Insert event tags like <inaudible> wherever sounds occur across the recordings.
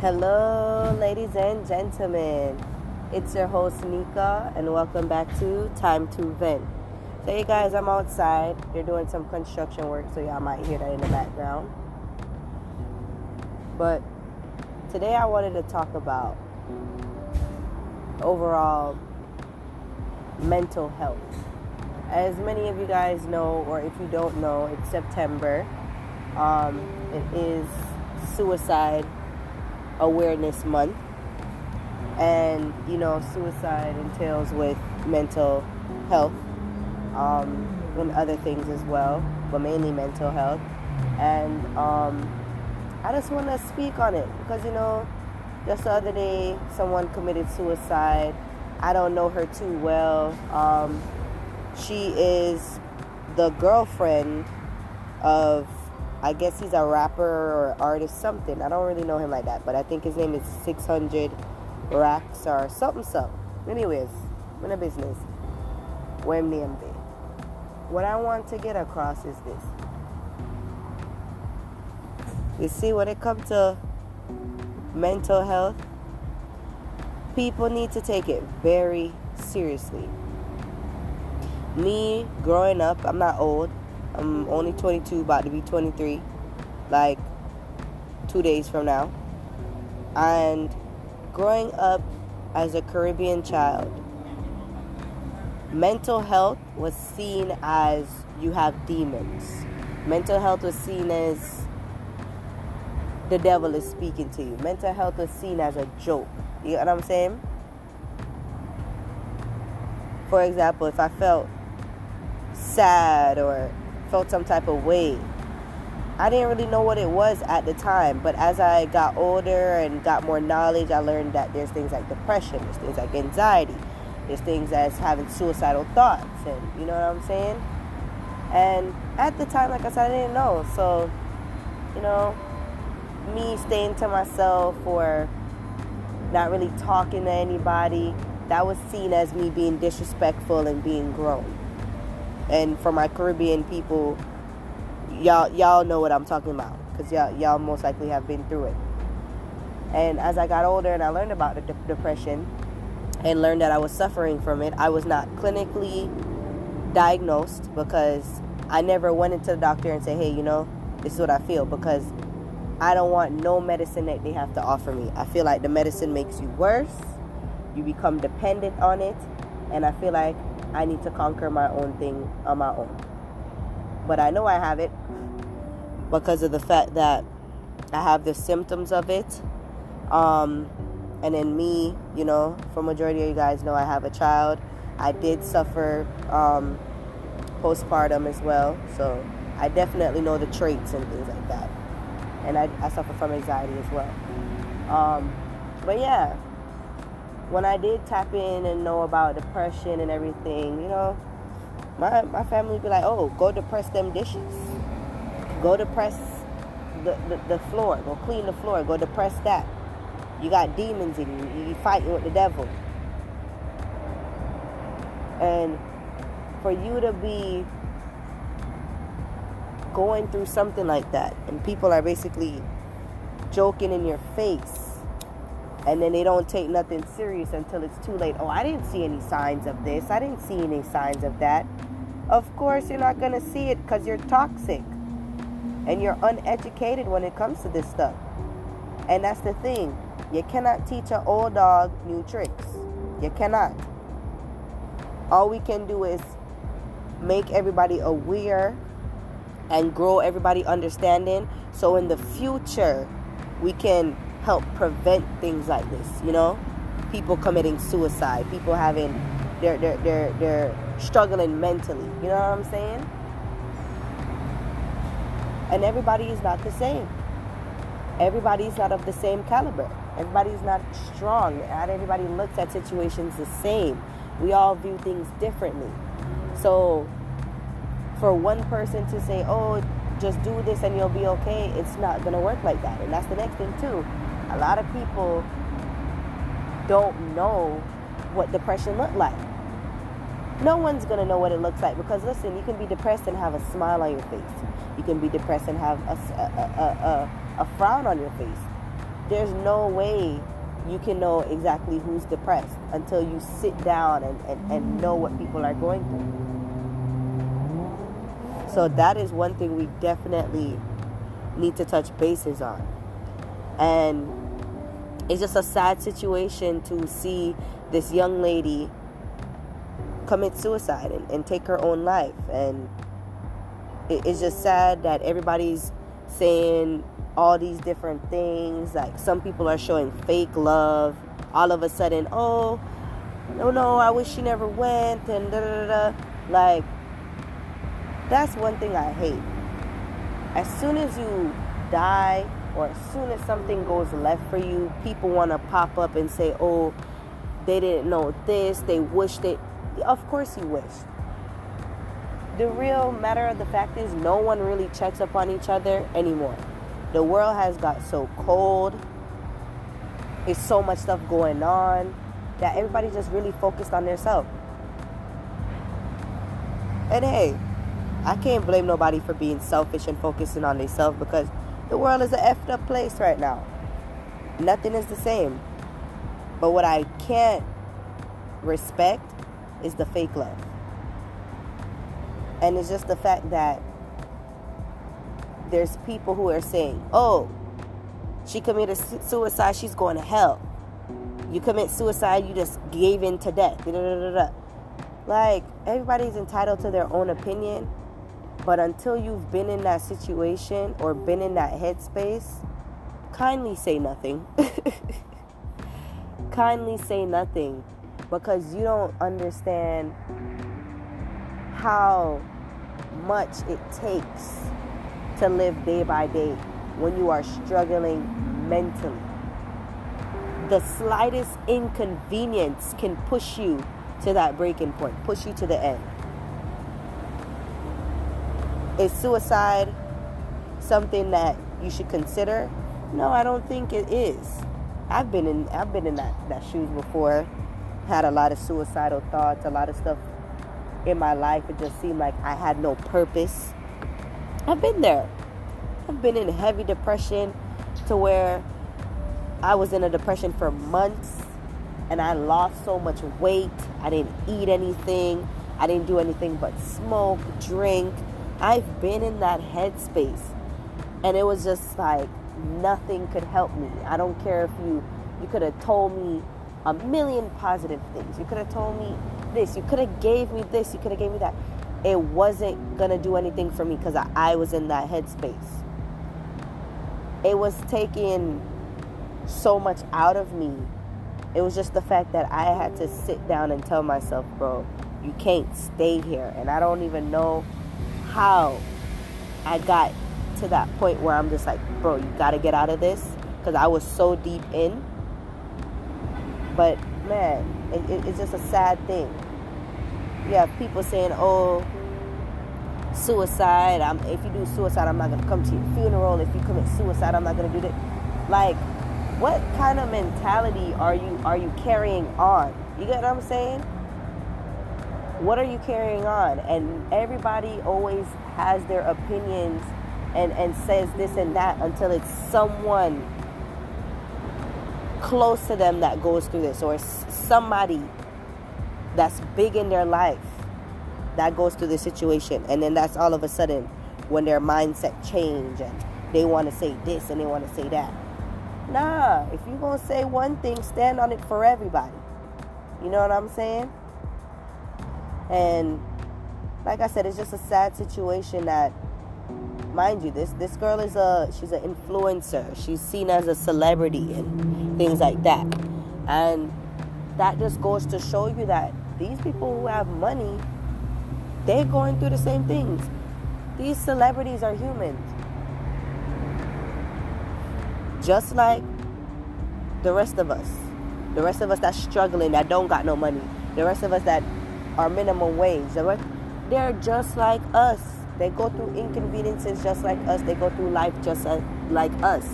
Hello, ladies and gentlemen. It's your host Nika, and welcome back to Time to Vent. So, hey guys, I'm outside. They're doing some construction work, so y'all might hear that in the background. But today I wanted to talk about overall mental health. As many of you guys know, or if you don't know, it's September. Um, it is Suicide Awareness Month. And, you know, suicide entails with mental health um, and other things as well, but mainly mental health. And um, I just want to speak on it because, you know, just the other day, someone committed suicide. I don't know her too well. Um, she is the girlfriend of, I guess he's a rapper or artist, something. I don't really know him like that, but I think his name is 600 Racks or something, something. Anyways, in a business. WMDMB. What I want to get across is this. You see, when it comes to mental health, people need to take it very seriously. Me growing up, I'm not old. I'm only 22, about to be 23, like two days from now. And growing up as a Caribbean child, mental health was seen as you have demons. Mental health was seen as the devil is speaking to you. Mental health was seen as a joke. You know what I'm saying? For example, if I felt sad or felt some type of way, I didn't really know what it was at the time. But as I got older and got more knowledge, I learned that there's things like depression, there's things like anxiety, there's things as having suicidal thoughts, and you know what I'm saying? And at the time, like I said, I didn't know. So, you know, me staying to myself or not really talking to anybody, that was seen as me being disrespectful and being grown. And for my Caribbean people, y'all y'all know what I'm talking about because y'all y'all most likely have been through it. And as I got older and I learned about the de- depression and learned that I was suffering from it, I was not clinically diagnosed because I never went into the doctor and said, "Hey, you know, this is what I feel," because I don't want no medicine that they have to offer me. I feel like the medicine makes you worse. You become dependent on it. And I feel like I need to conquer my own thing on my own. But I know I have it because of the fact that I have the symptoms of it. Um, and then me, you know, for majority of you guys know I have a child. I did suffer um, postpartum as well. So I definitely know the traits and things like that and I, I suffer from anxiety as well. Um, but yeah, when I did tap in and know about depression and everything, you know, my, my family would be like, oh, go depress them dishes. Go depress the, the, the floor. Go clean the floor. Go depress that. You got demons in you. You fighting with the devil. And for you to be going through something like that and people are basically joking in your face and then they don't take nothing serious until it's too late. Oh, I didn't see any signs of this. I didn't see any signs of that. Of course, you're not going to see it because you're toxic and you're uneducated when it comes to this stuff. And that's the thing. You cannot teach an old dog new tricks. You cannot. All we can do is make everybody aware and grow everybody understanding so in the future we can help prevent things like this you know? People committing suicide people having they're they're they're, they're struggling mentally you know what i'm saying? And everybody is not the same. Everybody's not of the same caliber. Everybody's not strong. Not everybody looks at situations the same. We all view things differently. So for one person to say, oh, just do this and you'll be okay, it's not going to work like that. And that's the next thing, too. A lot of people don't know what depression looked like. No one's to know what it looks like because, listen, you can be depressed and have a smile on your face. You can be depressed and have a, a, a, a, a frown on your face. there's no way you can know exactly who's depressed until you sit down and, and, and know what people are going through. So that is one thing we definitely need to touch bases on. And it's just a sad situation to see this young lady commit suicide and, and take her own life. And it, it's just sad that everybody's saying all these different things. Like some people are showing fake love. All of a sudden, oh, no, no, I wish she never went, and da da da. Like, that's one thing I hate. As soon as you die, or as soon as something goes left for you, people want to pop up and say, oh, they didn't know this, they wish it. Of course, you wish. The real matter of the fact is, no one really checks up on each other anymore. The world has got so cold. There's so much stuff going on that everybody just really focused on themselves. And hey, I can't blame nobody for being selfish and focusing on themselves because the world is a effed up place right now. Nothing is the same. But what I can't respect is the fake love. And it's just the fact that there's people who are saying, oh, she committed suicide, she's going to hell. You commit suicide, you just gave in to death. Like, everybody's entitled to their own opinion, but until you've been in that situation or been in that headspace, kindly say nothing. <laughs> kindly say nothing because you don't understand how much it takes to live day by day when you are struggling mentally. The slightest inconvenience can push you to that breaking point, push you to the end. Is suicide something that you should consider? No, I don't think it is. I've been in I've been in that, that shoes before. Had a lot of suicidal thoughts, a lot of stuff in my life. It just seemed like I had no purpose. I've been there. I've been in heavy depression to where I was in a depression for months and I lost so much weight. I didn't eat anything. I didn't do anything but smoke, drink. I've been in that headspace. And it was just like nothing could help me. I don't care if you you could have told me a million positive things. You could have told me this. You could have gave me this. You could have gave me that it wasn't gonna do anything for me because I, I was in that headspace. It was taking so much out of me. It was just the fact that I had to sit down and tell myself, bro, you can't stay here. And I don't even know how I got to that point where I'm just like, bro, you gotta get out of this. Because I was so deep in. But man, it, it, it's just a sad thing you have people saying, "Oh, suicide. I'm, if you do suicide, I'm not gonna come to your funeral. If you commit suicide, I'm not gonna do that." Like, what kind of mentality are you are you carrying on? You get what I'm saying? What are you carrying on? And everybody always has their opinions and and says this and that until it's someone close to them that goes through this or somebody that's big in their life that goes through the situation. And then that's all of a sudden when their mindset change and they want to say this and they want to say that. Nah if you're to say one thing stand on it for everybody. You know what i'm saying and like i said it's just a sad situation that mind you this this girl is a she's an influencer she's seen as a celebrity and things like that and that just goes to show you that these people who have money, they're going through the same things. These celebrities are humans. Just like the rest of us. The rest of us that's struggling, that don't got no money. The rest of us that are minimum wage. They're just like us. They go through inconveniences just like us. They go through life just like us.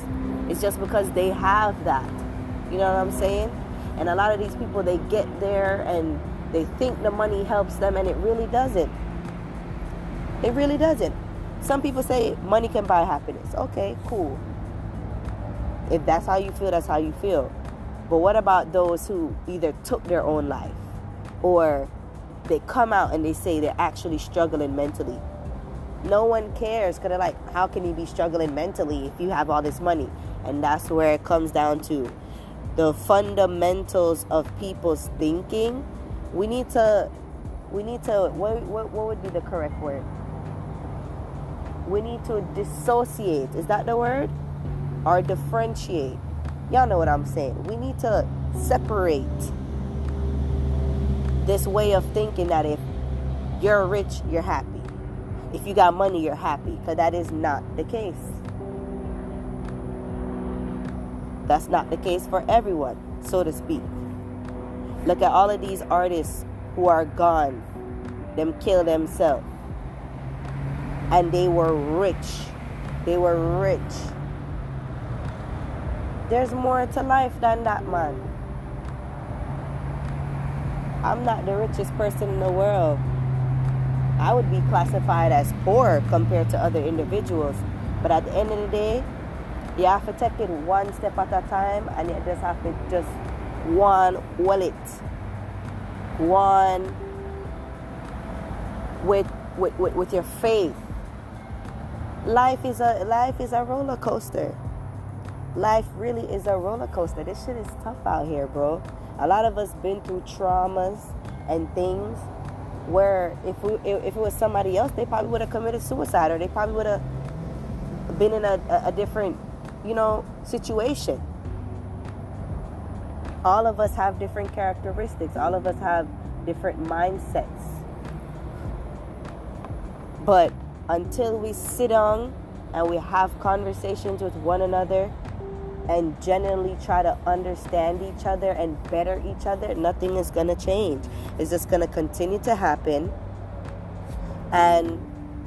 It's just because they have that. You know what I'm saying? And a lot of these people, they get there and they think the money helps them, and it really doesn't. It really doesn't. Some people say money can buy happiness. Okay, cool. If that's how you feel, that's how you feel. But what about those who either took their own life or they come out and they say they're actually struggling mentally? No one cares because they're like, how can you be struggling mentally if you have all this money? And that's where it comes down to the fundamentals of people's thinking. We need to, we need to, what, what, what would be the correct word? We need to dissociate. Is that the word? Or differentiate Y'all know what I'm saying. We need to separate this way of thinking that if you're rich, you're happy. If you got money, you're happy. Because that is not the case. That's not the case for everyone, so to speak. Look at all of these artists who are gone, them kill themselves. And they were rich. They were rich there's more to life than that, man. I'm not the richest person in the world. I would be classified as poor compared to other individuals. But at the end of the day, you have to take it one step at a time and you just have to just one wallet. One with, with, with, with your faith. Life is a life is a roller coaster life really is a roller coaster. This shit is tough out here, bro. A lot of us been through traumas and things where if we if it was somebody else, they probably would have committed suicide or they probably would have been in a, a different, you know, situation. All of us have different characteristics. All of us have different mindsets. But until we sit down and we have conversations with one another and genuinely try to understand each other and better each other, nothing is going to change. It's just going to continue to happen. And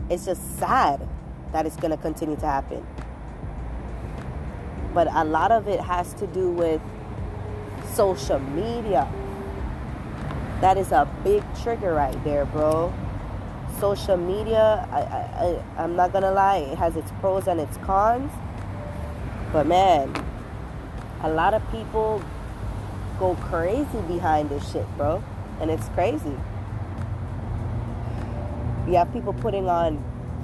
it's just sad that it's going to continue to happen. But a lot of it has to do with social media. That is a big trigger right there, bro. Social media, I, I, I, I'm not gonna lie, it has its pros and its cons. But man, a lot of people go crazy behind this shit, bro. And it's crazy. You have people putting on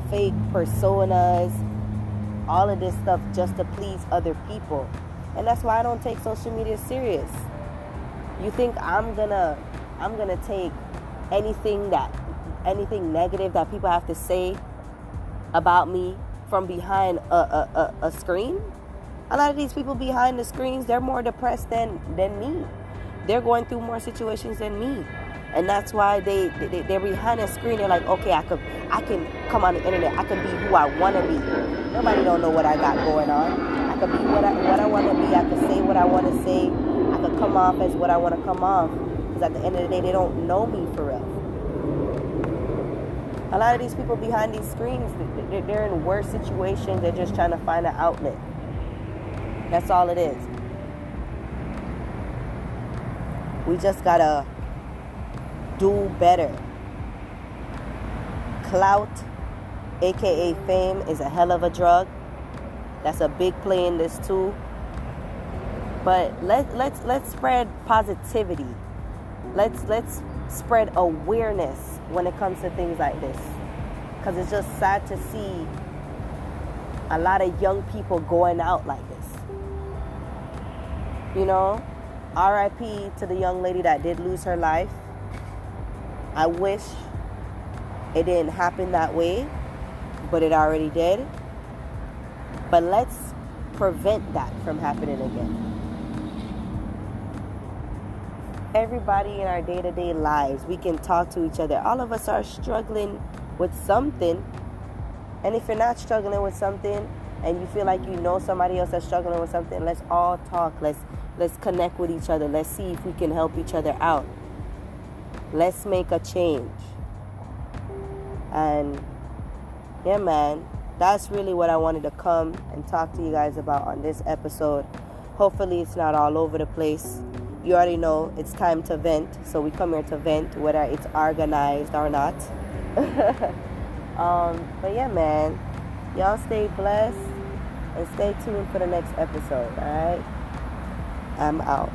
fake personas, all of this stuff just to please other people. And that's why I don't take social media serious. You think I'm gonna I'm gonna take anything that anything negative that people have to say about me from behind a, a, a, a screen? A lot of these people behind the screens they're more depressed than than me. They're going through more situations than me. And that's why they, they they're behind a screen. They're like okay i could i can come on the internet. I can be who i want to be. Nobody don't know what i got going on. I could be what i what i want to be. I could say what i want to say. I could come off as what i want to come off. Because at the end of the day they don't know me for real. A lot of these people behind these screens they're in worse situations. They're just trying to find an outlet that's all it is. We just gotta do better. Clout, aka fame, is a hell of a drug. That's a big play in this too. But let let's let's spread positivity. Let's let's spread awareness when it comes to things like this. Cause it's just sad to see a lot of young people going out like this. You know, RIP to the young lady that did lose her life. I wish it didn't happen that way, but it already did. But let's prevent that from happening again. Everybody in our day to day lives, we can talk to each other. All of us are struggling with something. And if you're not struggling with something and you feel like you know somebody else that's struggling with something, let's all talk. Let's Let's connect with each other. Let's see if we can help each other out. Let's make a change. And yeah, man, that's really what I wanted to come and talk to you guys about on this episode. Hopefully, it's not all over the place. You already know it's time to vent, so we come here to vent, whether it's organized or not. <laughs> um, but yeah, man, y'all stay blessed. And stay tuned for the next episode, alright? I'm out.